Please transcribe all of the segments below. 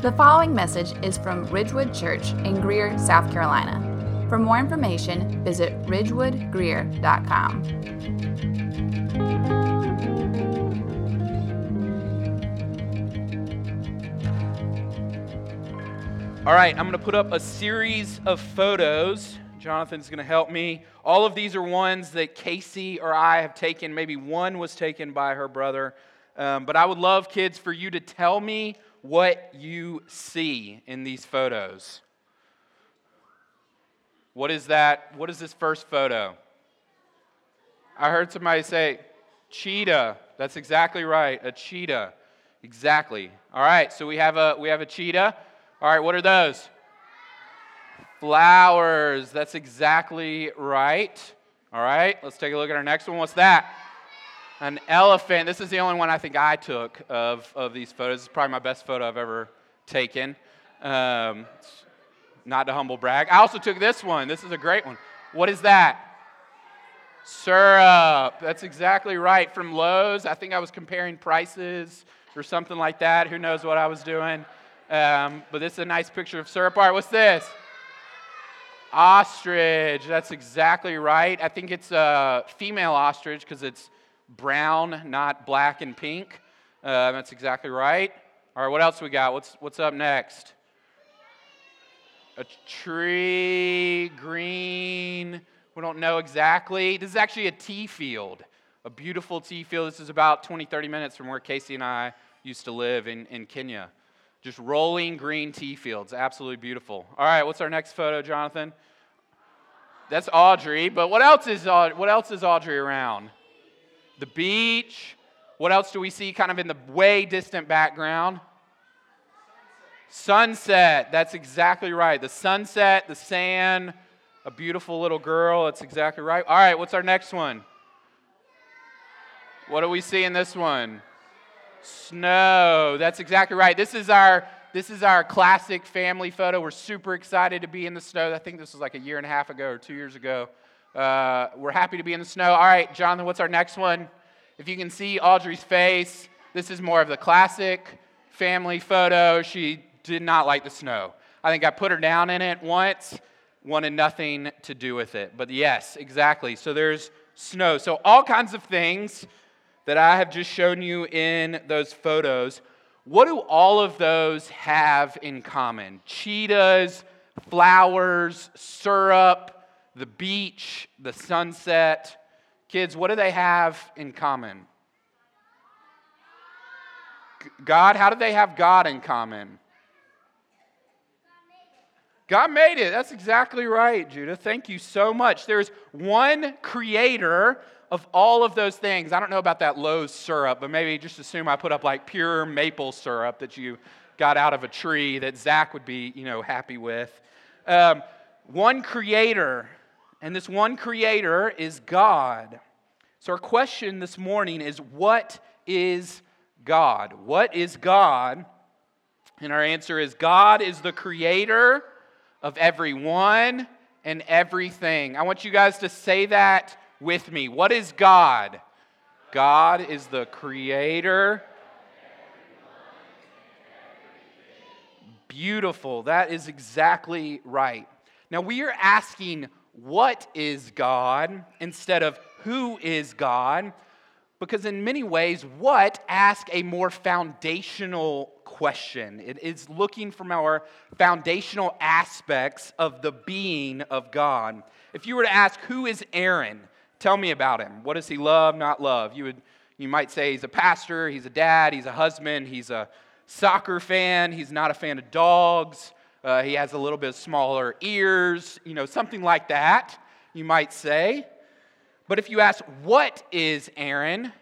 The following message is from Ridgewood Church in Greer, South Carolina. For more information, visit ridgewoodgreer.com. All right, I'm going to put up a series of photos. Jonathan's going to help me. All of these are ones that Casey or I have taken. Maybe one was taken by her brother. Um, but I would love, kids, for you to tell me what you see in these photos. What is that? What is this first photo? I heard somebody say cheetah. That's exactly right, a cheetah. Exactly. All right, so we have a we have a cheetah. All right, what are those? Flowers. That's exactly right. All right, let's take a look at our next one. What's that? An elephant. This is the only one I think I took of, of these photos. It's probably my best photo I've ever taken. Um, not to humble brag. I also took this one. This is a great one. What is that? Syrup. That's exactly right. From Lowe's. I think I was comparing prices or something like that. Who knows what I was doing? Um, but this is a nice picture of syrup. All right, what's this? Ostrich. That's exactly right. I think it's a female ostrich because it's brown, not black and pink. Uh, that's exactly right. All right, what else we got? What's, what's up next? A tree, green. We don't know exactly. This is actually a tea field, a beautiful tea field. This is about 20, 30 minutes from where Casey and I used to live in, in Kenya. Just rolling green tea fields. Absolutely beautiful. All right, what's our next photo, Jonathan? That's Audrey. But what else is, what else is Audrey around? The beach. What else do we see kind of in the way distant background? Sunset. That's exactly right. The sunset, the sand, a beautiful little girl. That's exactly right. All right, what's our next one? What do we see in this one? Snow. That's exactly right. This is our this is our classic family photo. We're super excited to be in the snow. I think this was like a year and a half ago or two years ago. Uh, we're happy to be in the snow. All right, Jonathan, what's our next one? If you can see Audrey's face, this is more of the classic family photo. She did not like the snow. I think I put her down in it once, wanted nothing to do with it. But yes, exactly. So there's snow. So all kinds of things that I have just shown you in those photos, what do all of those have in common? Cheetahs, flowers, syrup, the beach, the sunset. Kids, what do they have in common? God, how do they have God in common? God made it. That's exactly right, Judah. Thank you so much. There's one creator of all of those things, I don't know about that Lowe's syrup, but maybe just assume I put up like pure maple syrup that you got out of a tree that Zach would be, you know, happy with. Um, one creator, and this one creator is God. So our question this morning is what is God? What is God? And our answer is God is the creator of everyone and everything. I want you guys to say that with me. What is God? God is the creator. Beautiful. That is exactly right. Now, we are asking, what is God instead of who is God? Because in many ways, what ask a more foundational question. It is looking from our foundational aspects of the being of God. If you were to ask, who is Aaron? Tell me about him. What does he love, not love? You, would, you might say he's a pastor, he's a dad, he's a husband, he's a soccer fan, he's not a fan of dogs, uh, he has a little bit smaller ears, you know, something like that, you might say. But if you ask, what is Aaron?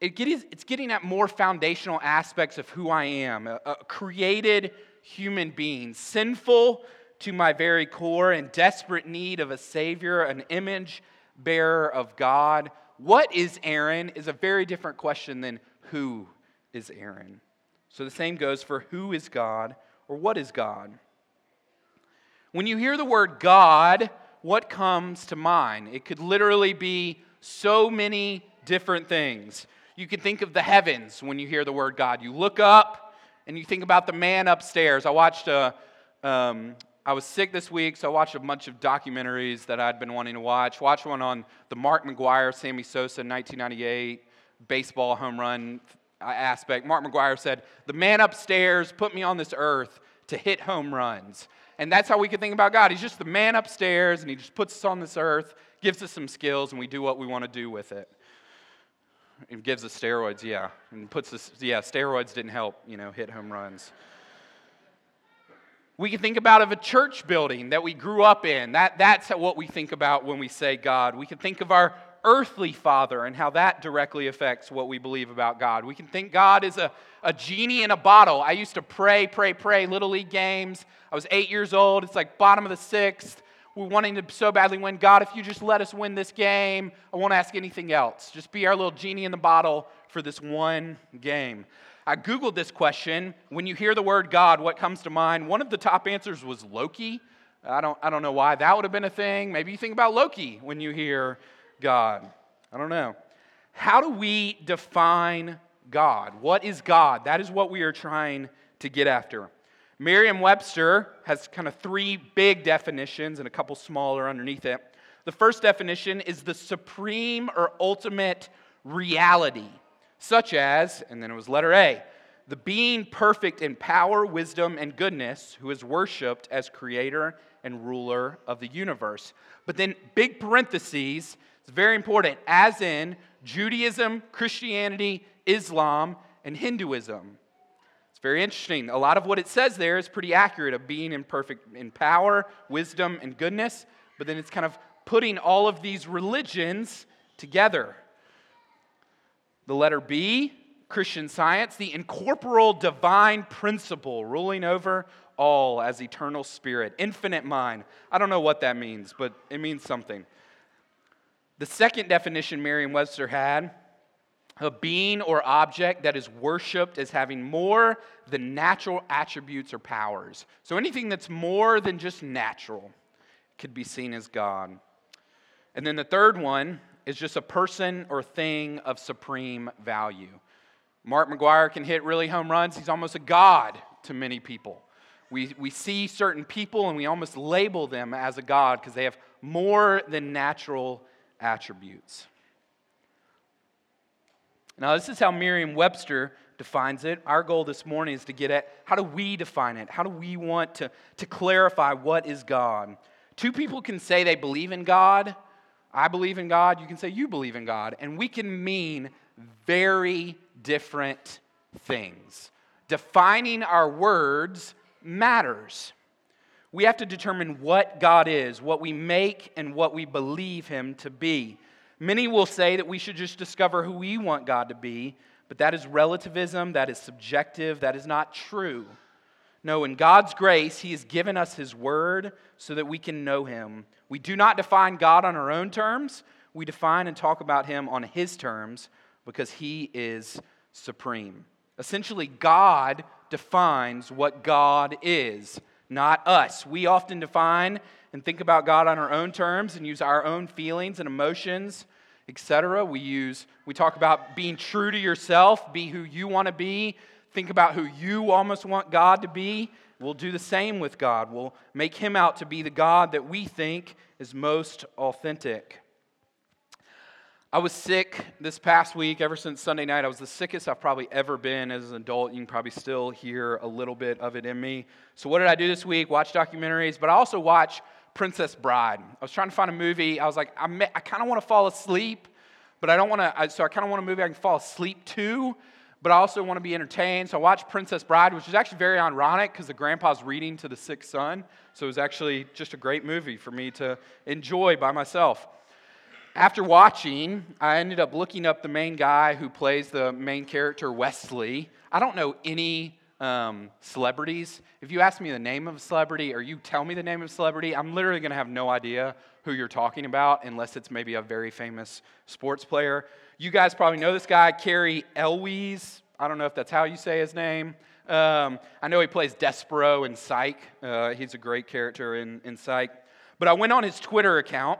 It gets, it's getting at more foundational aspects of who I am a, a created human being, sinful to my very core, in desperate need of a Savior, an image bearer of God. What is Aaron is a very different question than who is Aaron. So the same goes for who is God or what is God. When you hear the word God, what comes to mind? It could literally be so many different things. You can think of the heavens when you hear the word God. You look up and you think about the man upstairs. I watched a, um, I was sick this week, so I watched a bunch of documentaries that I'd been wanting to watch. Watched one on the Mark McGwire, Sammy Sosa, 1998 baseball home run aspect. Mark McGwire said, "The man upstairs put me on this earth to hit home runs." And that's how we can think about God. He's just the man upstairs, and he just puts us on this earth, gives us some skills, and we do what we want to do with it. He gives us steroids, yeah, and puts us, yeah, steroids didn't help, you know, hit home runs. We can think about of a church building that we grew up in. That, that's what we think about when we say God. We can think of our earthly father and how that directly affects what we believe about God. We can think God is a, a genie in a bottle. I used to pray, pray, pray, little league games. I was eight years old. It's like bottom of the sixth. We're wanting to so badly win. God, if you just let us win this game, I won't ask anything else. Just be our little genie in the bottle for this one game. I Googled this question. When you hear the word God, what comes to mind? One of the top answers was Loki. I don't, I don't know why that would have been a thing. Maybe you think about Loki when you hear God. I don't know. How do we define God? What is God? That is what we are trying to get after. Merriam Webster has kind of three big definitions and a couple smaller underneath it. The first definition is the supreme or ultimate reality, such as, and then it was letter A, the being perfect in power, wisdom, and goodness, who is worshiped as creator and ruler of the universe. But then, big parentheses, it's very important, as in Judaism, Christianity, Islam, and Hinduism. It's very interesting. A lot of what it says there is pretty accurate of being in perfect in power, wisdom, and goodness, but then it's kind of putting all of these religions together. The letter B, Christian science, the incorporeal divine principle ruling over all as eternal spirit, infinite mind. I don't know what that means, but it means something. The second definition Merriam Webster had a being or object that is worshiped as having more than natural attributes or powers. So anything that's more than just natural could be seen as God. And then the third one is just a person or thing of supreme value. Mark McGwire can hit really home runs. He's almost a god to many people. We, we see certain people and we almost label them as a god because they have more than natural attributes. Now, this is how Merriam Webster defines it. Our goal this morning is to get at how do we define it? How do we want to, to clarify what is God? Two people can say they believe in God. I believe in God. You can say you believe in God. And we can mean very different things. Defining our words matters we have to determine what God is, what we make, and what we believe Him to be. Many will say that we should just discover who we want God to be, but that is relativism, that is subjective, that is not true. No, in God's grace, He has given us His Word so that we can know Him. We do not define God on our own terms, we define and talk about Him on His terms because He is supreme. Essentially, God defines what God is not us. We often define and think about God on our own terms and use our own feelings and emotions, etc. We use we talk about being true to yourself, be who you want to be, think about who you almost want God to be. We'll do the same with God. We'll make him out to be the God that we think is most authentic. I was sick this past week, ever since Sunday night. I was the sickest I've probably ever been as an adult. You can probably still hear a little bit of it in me. So, what did I do this week? Watch documentaries, but I also watch Princess Bride. I was trying to find a movie. I was like, I, I kind of want to fall asleep, but I don't want to. So, I kind of want a movie I can fall asleep to, but I also want to be entertained. So, I watched Princess Bride, which is actually very ironic because the grandpa's reading to the sick son. So, it was actually just a great movie for me to enjoy by myself. After watching, I ended up looking up the main guy who plays the main character, Westley. I don't know any um, celebrities. If you ask me the name of a celebrity or you tell me the name of a celebrity, I'm literally going to have no idea who you're talking about unless it's maybe a very famous sports player. You guys probably know this guy, Cary Elwes. I don't know if that's how you say his name. Um, I know he plays Despereaux in Psych. Uh, he's a great character in, in Psych. But I went on his Twitter account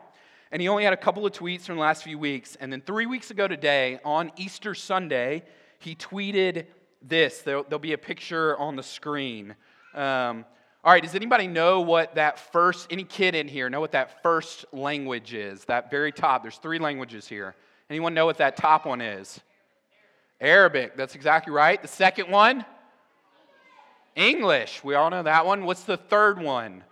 and he only had a couple of tweets from the last few weeks. And then three weeks ago today, on Easter Sunday, he tweeted this. There'll, there'll be a picture on the screen. Um, all right, does anybody know what that first, any kid in here know what that first language is? That very top, there's three languages here. Anyone know what that top one is? Arabic, that's exactly right. The second one? English, we all know that one. What's the third one?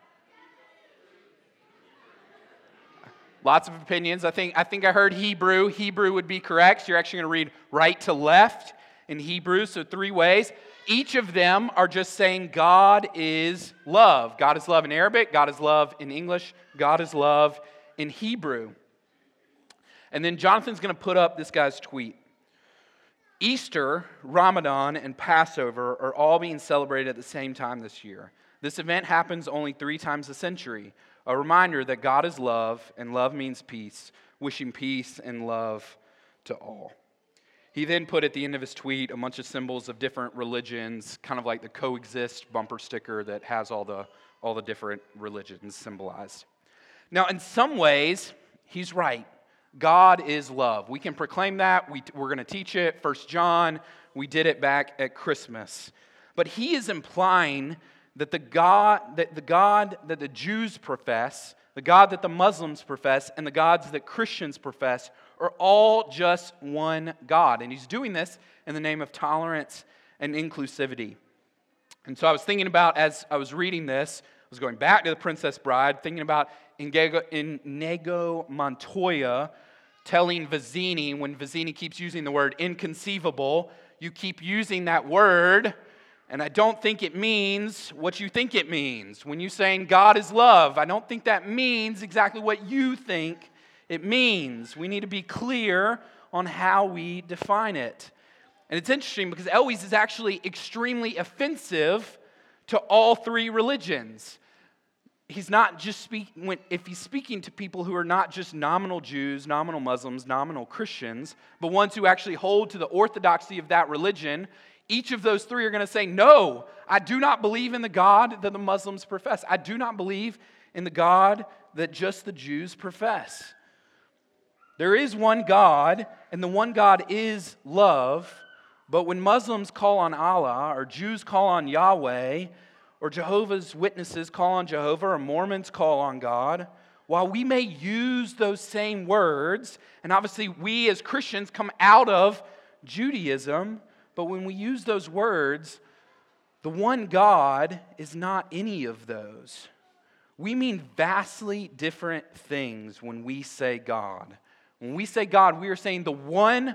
Lots of opinions. I think, I think I heard Hebrew. Hebrew would be correct. You're actually going to read right to left in Hebrew, so three ways. Each of them are just saying God is love. God is love in Arabic, God is love in English, God is love in Hebrew. And then Jonathan's going to put up this guy's tweet. Easter, Ramadan, and Passover are all being celebrated at the same time this year. This event happens only three times a century, a reminder that God is love and love means peace, wishing peace and love to all. He then put at the end of his tweet a bunch of symbols of different religions, kind of like the coexist bumper sticker that has all the, all the different religions symbolized. Now, in some ways, he's right. God is love. We can proclaim that. We, we're going to teach it. First John, we did it back at Christmas. But he is implying that the God that the God that the Jews profess, the God that the Muslims profess, and the gods that Christians profess are all just one God. And he's doing this in the name of tolerance and inclusivity. And so I was thinking about, as I was reading this, I was going back to the Princess Bride, thinking about Inigo Montoya telling Vizzini, when Vizzini keeps using the word inconceivable, you keep using that word, and I don't think it means what you think it means. When you're saying God is love, I don't think that means exactly what you think it means. We need to be clear on how we define it. And it's interesting because Eloise is actually extremely offensive to all three religions. He's not just speaking, if he's speaking to people who are not just nominal Jews, nominal Muslims, nominal Christians, but ones who actually hold to the orthodoxy of that religion, each of those three are going to say, No, I do not believe in the God that the Muslims profess. I do not believe in the God that just the Jews profess. There is one God, and the one God is love. But when Muslims call on Allah, or Jews call on Yahweh, or Jehovah's Witnesses call on Jehovah, or Mormons call on God, while we may use those same words, and obviously we as Christians come out of Judaism, but when we use those words, the one God is not any of those. We mean vastly different things when we say God. When we say God, we are saying the one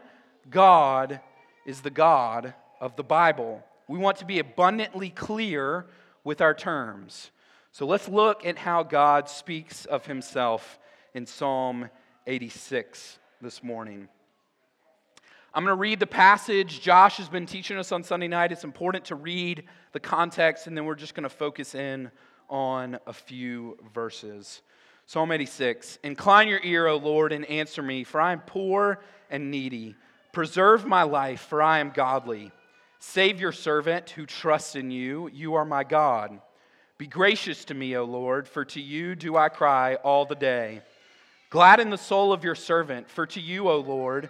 God is the God of the Bible. We want to be abundantly clear with our terms. So let's look at how God speaks of himself in Psalm 86 this morning. I'm going to read the passage Josh has been teaching us on Sunday night. It's important to read the context, and then we're just going to focus in on a few verses. Psalm 86 Incline your ear, O Lord, and answer me, for I am poor and needy. Preserve my life, for I am godly. Save your servant who trusts in you. You are my God. Be gracious to me, O Lord, for to you do I cry all the day. Gladden the soul of your servant, for to you, O Lord,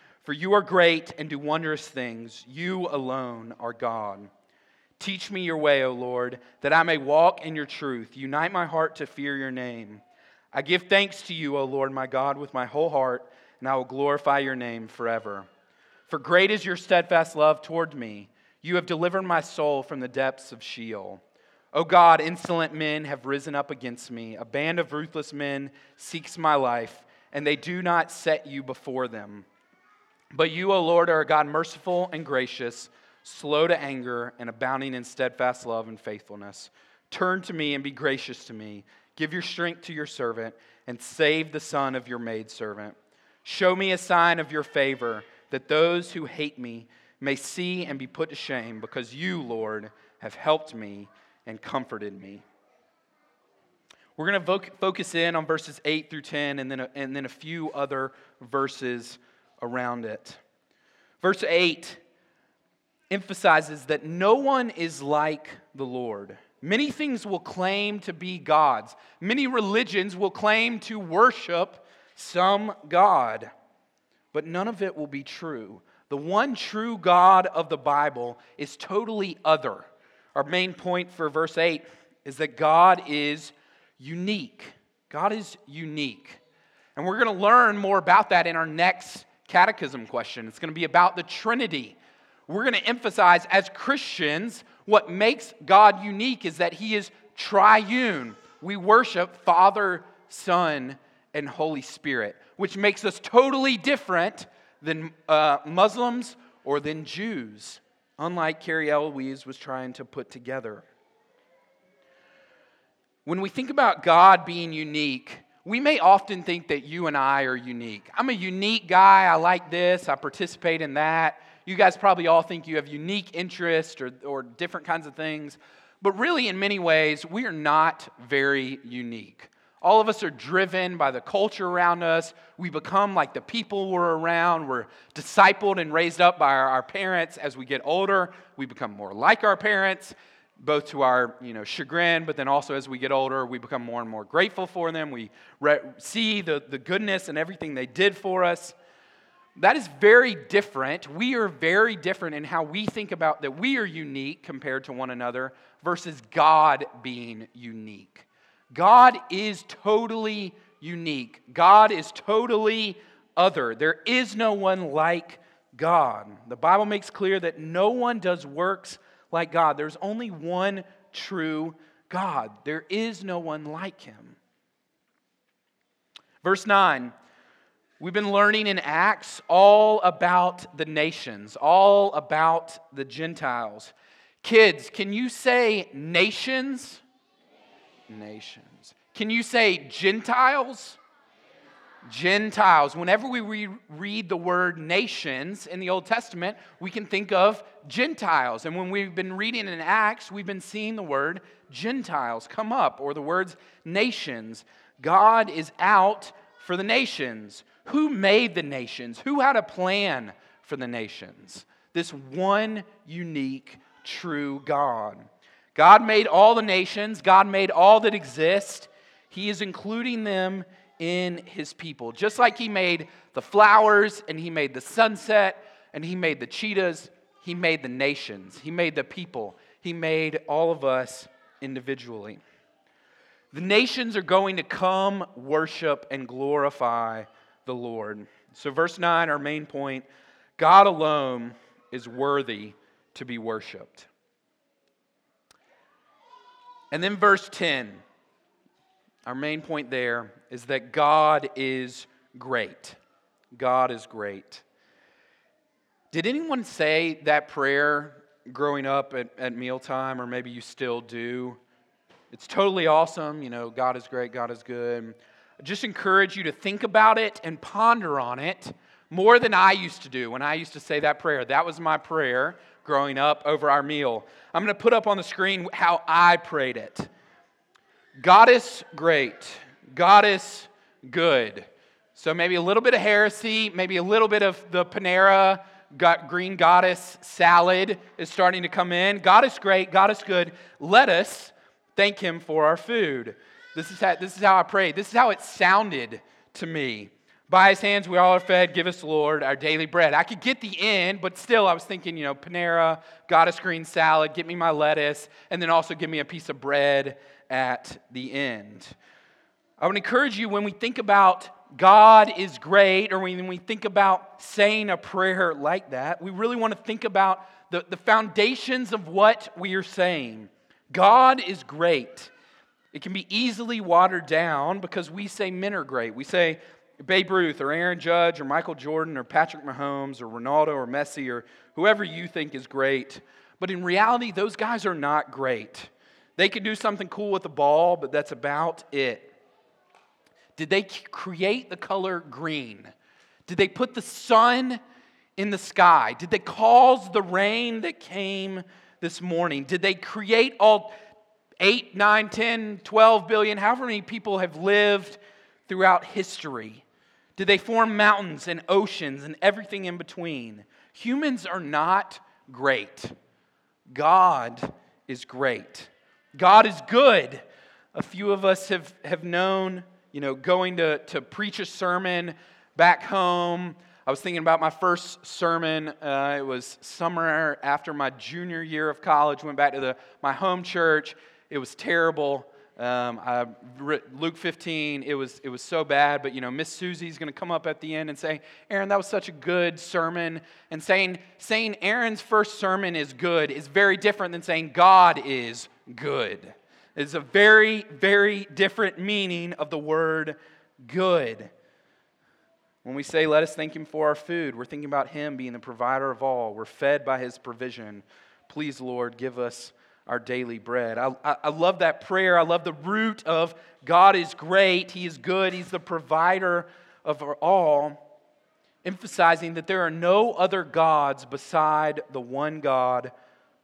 For you are great and do wondrous things. You alone are God. Teach me your way, O Lord, that I may walk in your truth. Unite my heart to fear your name. I give thanks to you, O Lord my God, with my whole heart, and I will glorify your name forever. For great is your steadfast love toward me. You have delivered my soul from the depths of Sheol. O God, insolent men have risen up against me. A band of ruthless men seeks my life, and they do not set you before them. But you, O Lord, are a God merciful and gracious, slow to anger, and abounding in steadfast love and faithfulness. Turn to me and be gracious to me. Give your strength to your servant and save the son of your maidservant. Show me a sign of your favor, that those who hate me may see and be put to shame, because you, Lord, have helped me and comforted me. We're going to focus in on verses 8 through 10 and then, a, and then a few other verses around it. Verse 8 emphasizes that no one is like the Lord. Many things will claim to be gods, many religions will claim to worship some God, but none of it will be true. The one true God of the Bible is totally other. Our main point for verse 8 is that God is unique. God is unique. And we're going to learn more about that in our next catechism question. It's going to be about the Trinity. We're going to emphasize as Christians what makes God unique is that He is triune. We worship Father, Son, and Holy Spirit, which makes us totally different than uh, Muslims or than Jews, unlike Carrie Eloise was trying to put together. When we think about God being unique, we may often think that you and I are unique. I'm a unique guy. I like this. I participate in that. You guys probably all think you have unique interests or, or different kinds of things. But really, in many ways, we are not very unique. All of us are driven by the culture around us. We become like the people we're around. We're discipled and raised up by our, our parents. As we get older, we become more like our parents both to our you know, chagrin, but then also as we get older, we become more and more grateful for them. We re- see the, the goodness and everything they did for us. That is very different. We are very different in how we think about that we are unique compared to one another versus God being unique. God is totally unique, God is totally other. There is no one like God. The Bible makes clear that no one does works like God. There's only one true God, there is no one like him. Verse 9. We've been learning in Acts all about the nations, all about the Gentiles. Kids, can you say nations? Nations. Can you say Gentiles? Gentiles. Whenever we re- read the word nations in the Old Testament, we can think of Gentiles. And when we've been reading in Acts, we've been seeing the word Gentiles come up, or the words nations. God is out for the nations. Who made the nations? Who had a plan for the nations? This one unique, true God. God made all the nations, God made all that exist. He is including them in his people. Just like he made the flowers and he made the sunset and he made the cheetahs, he made the nations, he made the people, he made all of us individually. The nations are going to come worship and glorify the Lord. So, verse 9, our main point God alone is worthy to be worshiped. And then verse 10 our main point there is that God is great. God is great. Did anyone say that prayer growing up at, at mealtime, or maybe you still do? It's totally awesome. You know, God is great, God is good. I just encourage you to think about it and ponder on it more than I used to do when I used to say that prayer. That was my prayer growing up over our meal. I'm going to put up on the screen how I prayed it. Goddess, great. Goddess, good. So maybe a little bit of heresy, maybe a little bit of the Panera got green goddess salad is starting to come in. Goddess, great. Goddess, good. Let us thank him for our food. This is how, this is how I prayed. This is how it sounded to me. By his hands we all are fed. Give us, Lord, our daily bread. I could get the end, but still I was thinking, you know, Panera, goddess green salad, get me my lettuce, and then also give me a piece of bread at the end. I would encourage you when we think about God is great, or when we think about saying a prayer like that, we really want to think about the, the foundations of what we are saying. God is great. It can be easily watered down because we say men are great. We say Babe Ruth or Aaron Judge or Michael Jordan or Patrick Mahomes or Ronaldo or Messi or whoever you think is great. But in reality, those guys are not great. They could do something cool with the ball, but that's about it. Did they create the color green? Did they put the sun in the sky? Did they cause the rain that came this morning? Did they create all 8, 9, 10, 12 billion, however many people have lived throughout history? Did they form mountains and oceans and everything in between? Humans are not great. God is great. God is good. A few of us have, have known, you know, going to, to preach a sermon back home. I was thinking about my first sermon. Uh, it was summer after my junior year of college. Went back to the, my home church. It was terrible. Um, I, Luke 15, it was, it was so bad, but you know, Miss Susie's going to come up at the end and say, Aaron, that was such a good sermon. And saying, saying Aaron's first sermon is good is very different than saying God is good. It's a very, very different meaning of the word good. When we say, let us thank him for our food, we're thinking about him being the provider of all. We're fed by his provision. Please, Lord, give us our daily bread. I, I, I, love that prayer. I love the root of God is great, He is good, He's the provider of all, emphasizing that there are no other gods beside the one God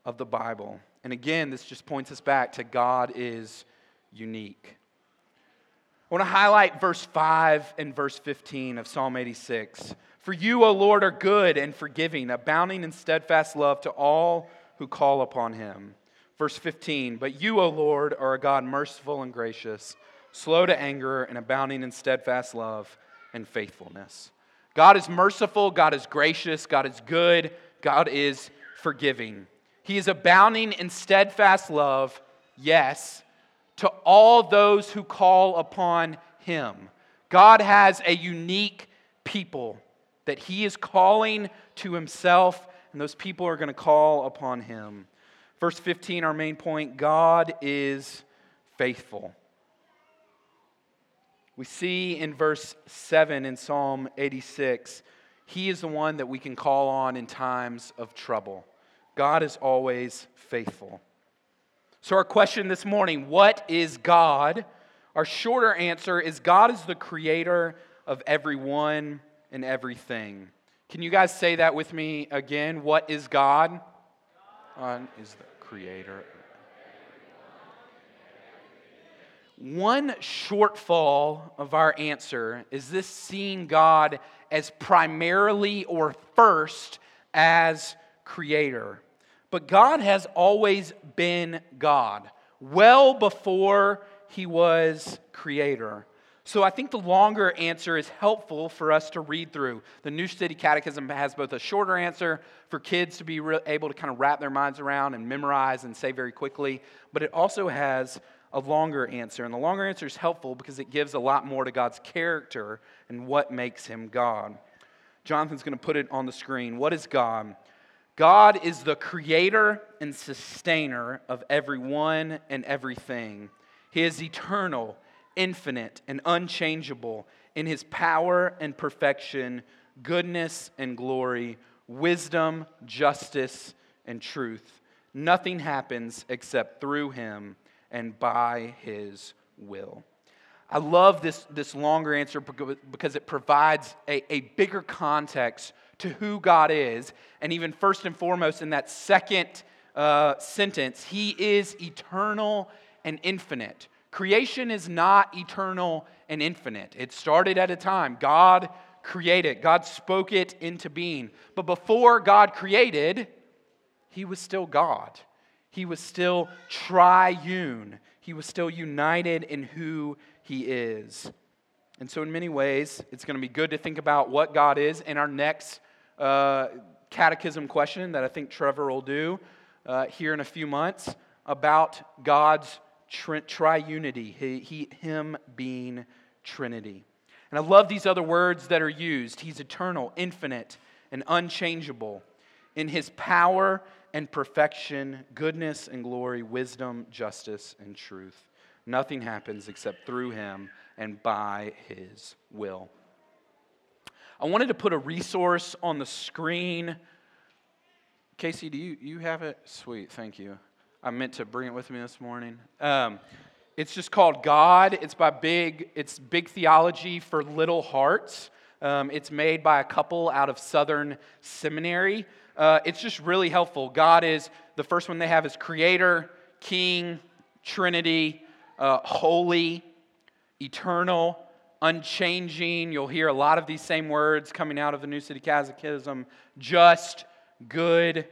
of the Bible. And again, this just points us back to God is unique. I want to highlight verse 5 and verse 15 of Psalm 86. For you, O Lord, are good and forgiving, abounding in steadfast love to all who call upon him. Verse 15, but you, O Lord, are a God merciful and gracious, slow to anger, and abounding in steadfast love and faithfulness. God is merciful, God is gracious, God is good, God is forgiving. He is abounding in steadfast love, yes, to all those who call upon Him. God has a unique people that He is calling to Himself, and those people are going to call upon Him. Verse 15, our main point God is faithful. We see in verse 7 in Psalm 86, He is the one that we can call on in times of trouble. God is always faithful. So, our question this morning what is God? Our shorter answer is God is the creator of everyone and everything. Can you guys say that with me again? What is God? God is the creator. One shortfall of our answer is this seeing God as primarily or first as creator. But God has always been God, well before he was creator. So I think the longer answer is helpful for us to read through. The New City Catechism has both a shorter answer for kids to be able to kind of wrap their minds around and memorize and say very quickly, but it also has a longer answer. And the longer answer is helpful because it gives a lot more to God's character and what makes him God. Jonathan's going to put it on the screen. What is God? God is the creator and sustainer of everyone and everything. He is eternal infinite and unchangeable in his power and perfection, goodness and glory, wisdom, justice, and truth. Nothing happens except through him and by his will. I love this, this longer answer because it provides a, a bigger context to who God is. And even first and foremost, in that second uh, sentence, He is eternal and infinite. Creation is not eternal and infinite. It started at a time. God created, God spoke it into being. But before God created, He was still God. He was still triune. He was still united in who He is. And so, in many ways, it's going to be good to think about what God is in our next uh, catechism question that I think Trevor will do uh, here in a few months about God's tri- triunity, he, he, him being Trinity. And I love these other words that are used. He's eternal, infinite, and unchangeable in his power and perfection, goodness and glory, wisdom, justice, and truth. Nothing happens except through him and by his will. I wanted to put a resource on the screen. Casey, do you, you have it? Sweet, thank you. I meant to bring it with me this morning. Um, it's just called God. It's by Big. It's Big Theology for Little Hearts. Um, it's made by a couple out of Southern Seminary. Uh, it's just really helpful. God is the first one they have is Creator, King, Trinity, uh, Holy, Eternal, Unchanging. You'll hear a lot of these same words coming out of the New City Catechism just, good,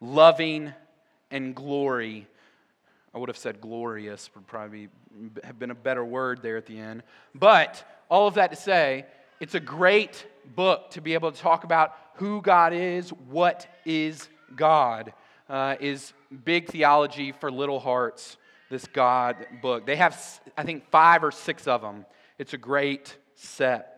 loving, and glory. I would have said glorious, would probably have been a better word there at the end. But all of that to say, it's a great book to be able to talk about who God is, what is God, uh, is big theology for little hearts, this God book. They have, I think, five or six of them. It's a great set.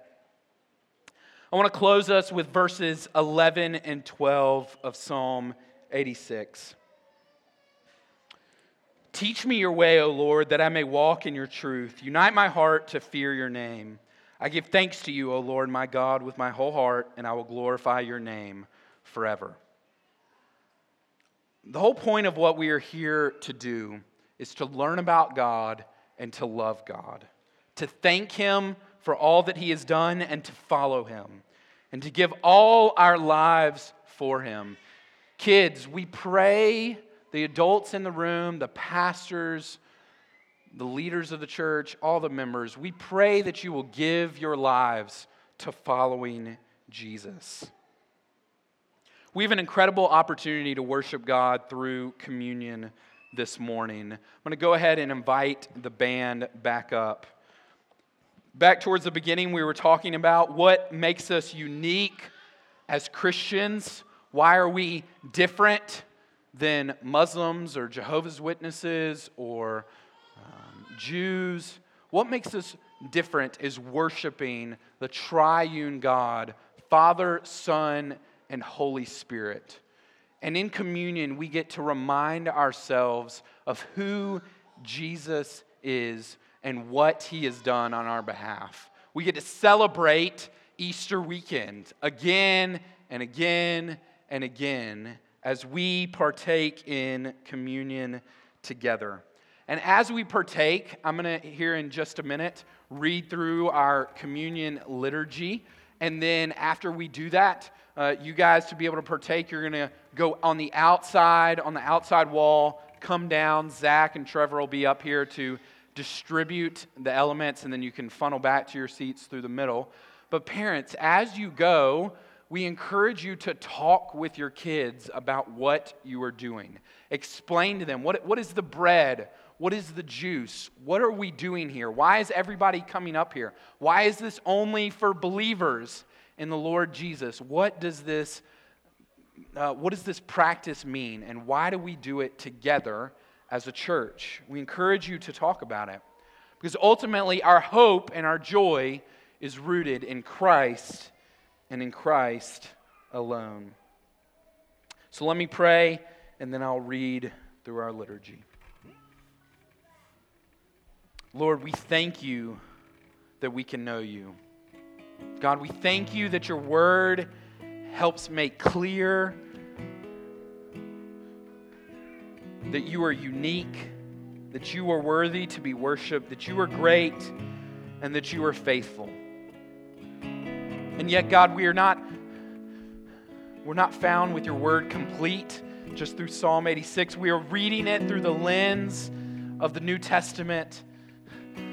I want to close us with verses 11 and 12 of Psalm 86. Teach me your way, O Lord, that I may walk in your truth. Unite my heart to fear your name. I give thanks to you, O Lord my God, with my whole heart, and I will glorify your name forever. The whole point of what we are here to do is to learn about God and to love God, to thank Him for all that He has done and to follow Him, and to give all our lives for Him. Kids, we pray the adults in the room, the pastors, the leaders of the church, all the members, we pray that you will give your lives to following Jesus. We have an incredible opportunity to worship God through communion this morning. I'm going to go ahead and invite the band back up. Back towards the beginning, we were talking about what makes us unique as Christians. Why are we different? than Muslims or Jehovah's Witnesses or um, Jews. What makes us different is worshiping the triune God, Father, Son, and Holy Spirit. And in communion, we get to remind ourselves of who Jesus is and what he has done on our behalf. We get to celebrate Easter weekend again and again and again as we partake in communion together. And as we partake, I'm going to, here in just a minute, read through our communion liturgy. And then after we do that, uh, you guys, to be able to partake, you're going to go on the outside, on the outside wall, come down. Zach and Trevor will be up here to distribute the elements, and then you can funnel back to your seats through the middle. But parents, as you go, we encourage you to talk with your kids about what you are doing. Explain to them what, what is the bread? What is the juice? What are we doing here? Why is everybody coming up here? Why is this only for believers in the Lord Jesus? What does this, uh, what does this practice mean? And why do we do it together as a church? We encourage you to talk about it. Because ultimately, our hope and our joy is rooted in Christ and in Christ alone. So let me pray, and then I'll read through our liturgy. Lord, we thank you that we can know you. God, we thank you that your word helps make clear that you are unique, that you are worthy to be worshiped, that you are great, and that you are faithful. And yet, God, we are not we're not found with your word complete just through Psalm 86. We are reading it through the lens of the New Testament,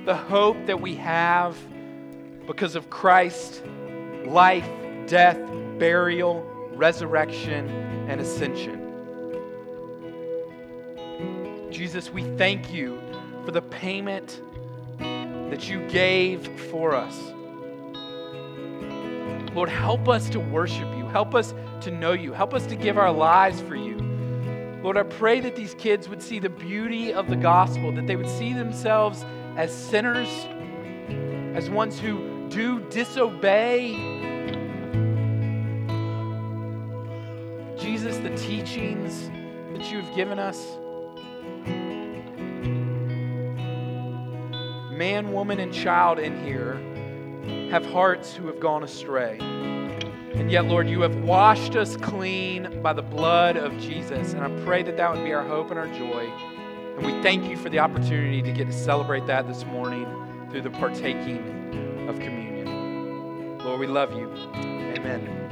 the hope that we have because of Christ's life, death, burial, resurrection, and ascension. Jesus, we thank you for the payment that you gave for us. Lord, help us to worship you. Help us to know you. Help us to give our lives for you. Lord, I pray that these kids would see the beauty of the gospel, that they would see themselves as sinners, as ones who do disobey. Jesus, the teachings that you have given us. Man, woman, and child in here have hearts who have gone astray. And yet, Lord, you have washed us clean by the blood of Jesus. And I pray that that would be our hope and our joy. And we thank you for the opportunity to get to celebrate that this morning through the partaking of communion. Lord, we love you. Amen.